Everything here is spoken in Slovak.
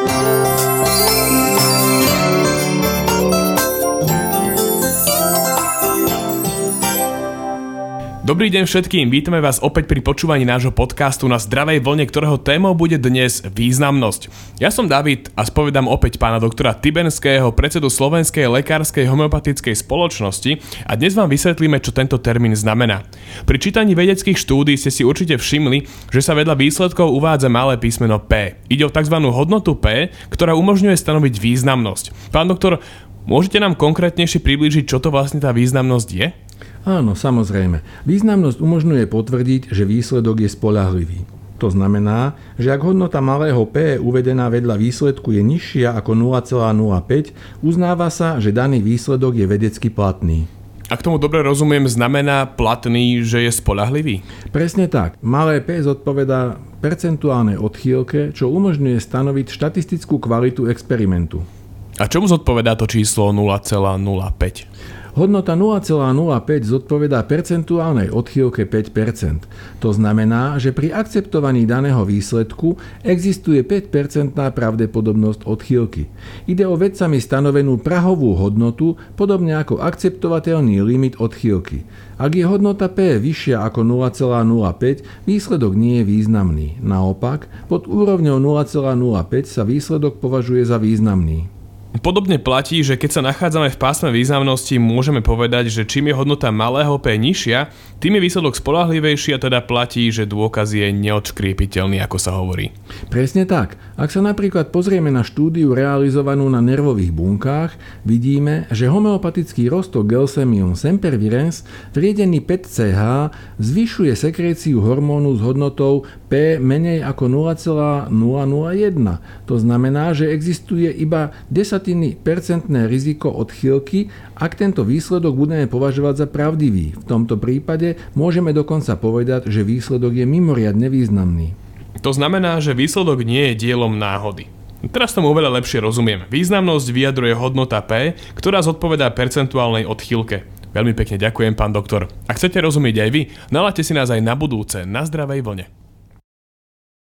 Música Dobrý deň všetkým, vítame vás opäť pri počúvaní nášho podcastu na zdravej vlne, ktorého témou bude dnes významnosť. Ja som David a spovedám opäť pána doktora Tibenského, predsedu Slovenskej lekárskej homeopatickej spoločnosti a dnes vám vysvetlíme, čo tento termín znamená. Pri čítaní vedeckých štúdí ste si určite všimli, že sa vedľa výsledkov uvádza malé písmeno P. Ide o tzv. hodnotu P, ktorá umožňuje stanoviť významnosť. Pán doktor, môžete nám konkrétnejšie priblížiť, čo to vlastne tá významnosť je? Áno, samozrejme. Významnosť umožňuje potvrdiť, že výsledok je spolahlivý. To znamená, že ak hodnota malého p uvedená vedľa výsledku je nižšia ako 0,05, uznáva sa, že daný výsledok je vedecky platný. Ak tomu dobre rozumiem, znamená platný, že je spolahlivý? Presne tak. Malé p zodpovedá percentuálnej odchýlke, čo umožňuje stanoviť štatistickú kvalitu experimentu. A čomu zodpovedá to číslo 0,05? Hodnota 0,05 zodpovedá percentuálnej odchýlke 5%. To znamená, že pri akceptovaní daného výsledku existuje 5% pravdepodobnosť odchýlky. Ide o vedcami stanovenú prahovú hodnotu, podobne ako akceptovateľný limit odchýlky. Ak je hodnota P vyššia ako 0,05, výsledok nie je významný. Naopak, pod úrovňou 0,05 sa výsledok považuje za významný. Podobne platí, že keď sa nachádzame v pásme významnosti, môžeme povedať, že čím je hodnota malého P nižšia, tým je výsledok spolahlivejší a teda platí, že dôkaz je neodškriepiteľný, ako sa hovorí. Presne tak. Ak sa napríklad pozrieme na štúdiu realizovanú na nervových bunkách, vidíme, že homeopatický rostok Gelsemium sempervirens triedený 5CH zvyšuje sekréciu hormónu s hodnotou P menej ako 0,001. To znamená, že existuje iba 10 percentné riziko odchýlky, ak tento výsledok budeme považovať za pravdivý. V tomto prípade môžeme dokonca povedať, že výsledok je mimoriadne významný. To znamená, že výsledok nie je dielom náhody. Teraz tomu oveľa lepšie rozumiem. Významnosť vyjadruje hodnota P, ktorá zodpovedá percentuálnej odchýlke. Veľmi pekne ďakujem, pán doktor. Ak chcete rozumieť aj vy, naláte si nás aj na budúce na zdravej vlne.